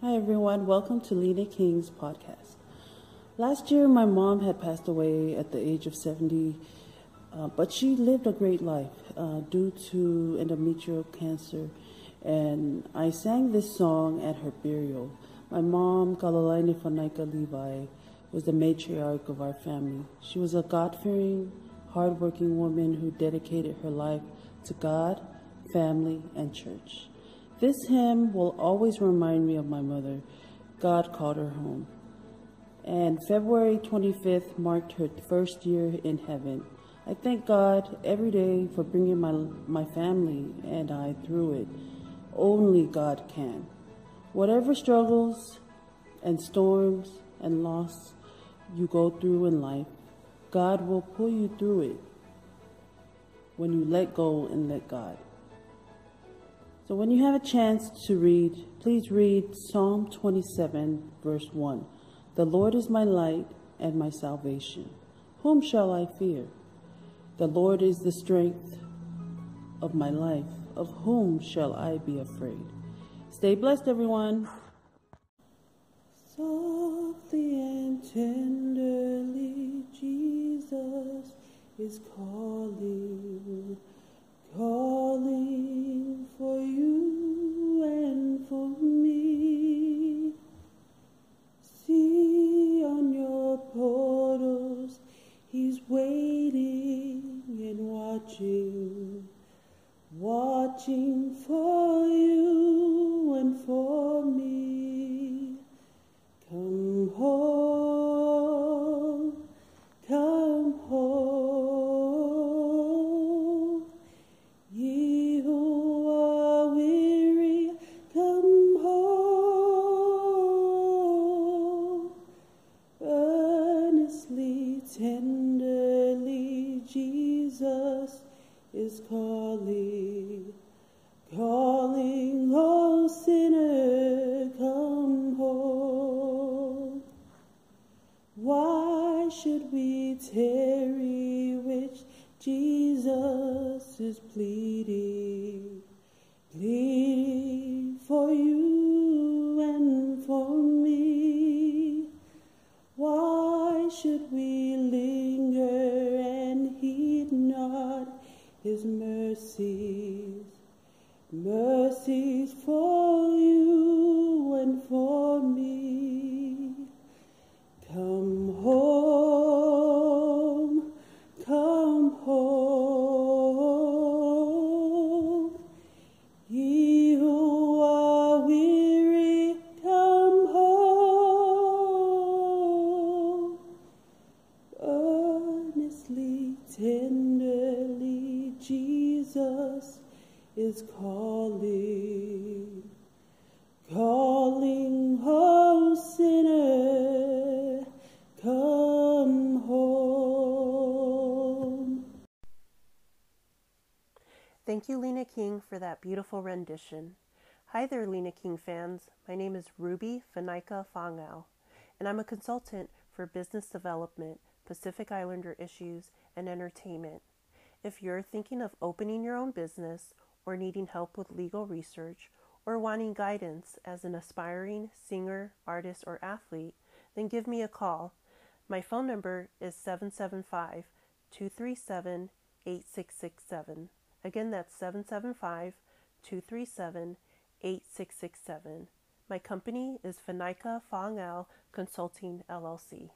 Hi, everyone. Welcome to Lena King's podcast. Last year, my mom had passed away at the age of 70, uh, but she lived a great life uh, due to endometrial cancer. And I sang this song at her burial. My mom, Kalalaini Fanaika Levi, was the matriarch of our family. She was a God fearing, hardworking woman who dedicated her life to God, family, and church. This hymn will always remind me of my mother. God called her home. And February 25th marked her first year in heaven. I thank God every day for bringing my, my family and I through it. Only God can. Whatever struggles and storms and loss you go through in life, God will pull you through it when you let go and let God. So when you have a chance to read, please read Psalm 27, verse 1. The Lord is my light and my salvation. Whom shall I fear? The Lord is the strength of my life. Of whom shall I be afraid? Stay blessed, everyone. Softly and tenderly, Jesus is calling watching, watching for you and for me. Come home, come home. Ye who are weary, come home. Earnestly, tenderly, is calling, calling, oh sinner, come home. Why should we tarry which Jesus is pleading, pleading for you and for me? Why should we his mercies? Mercies for Jesus is calling, calling, oh sinner, come home. Thank you, Lena King, for that beautiful rendition. Hi there, Lena King fans. My name is Ruby Fanika Fangao, and I'm a consultant for business development, Pacific Islander issues, and entertainment. If you're thinking of opening your own business or needing help with legal research or wanting guidance as an aspiring singer, artist, or athlete, then give me a call. My phone number is 775 237 8667. Again, that's 775 237 8667. My company is Fanika Fong Al Consulting LLC.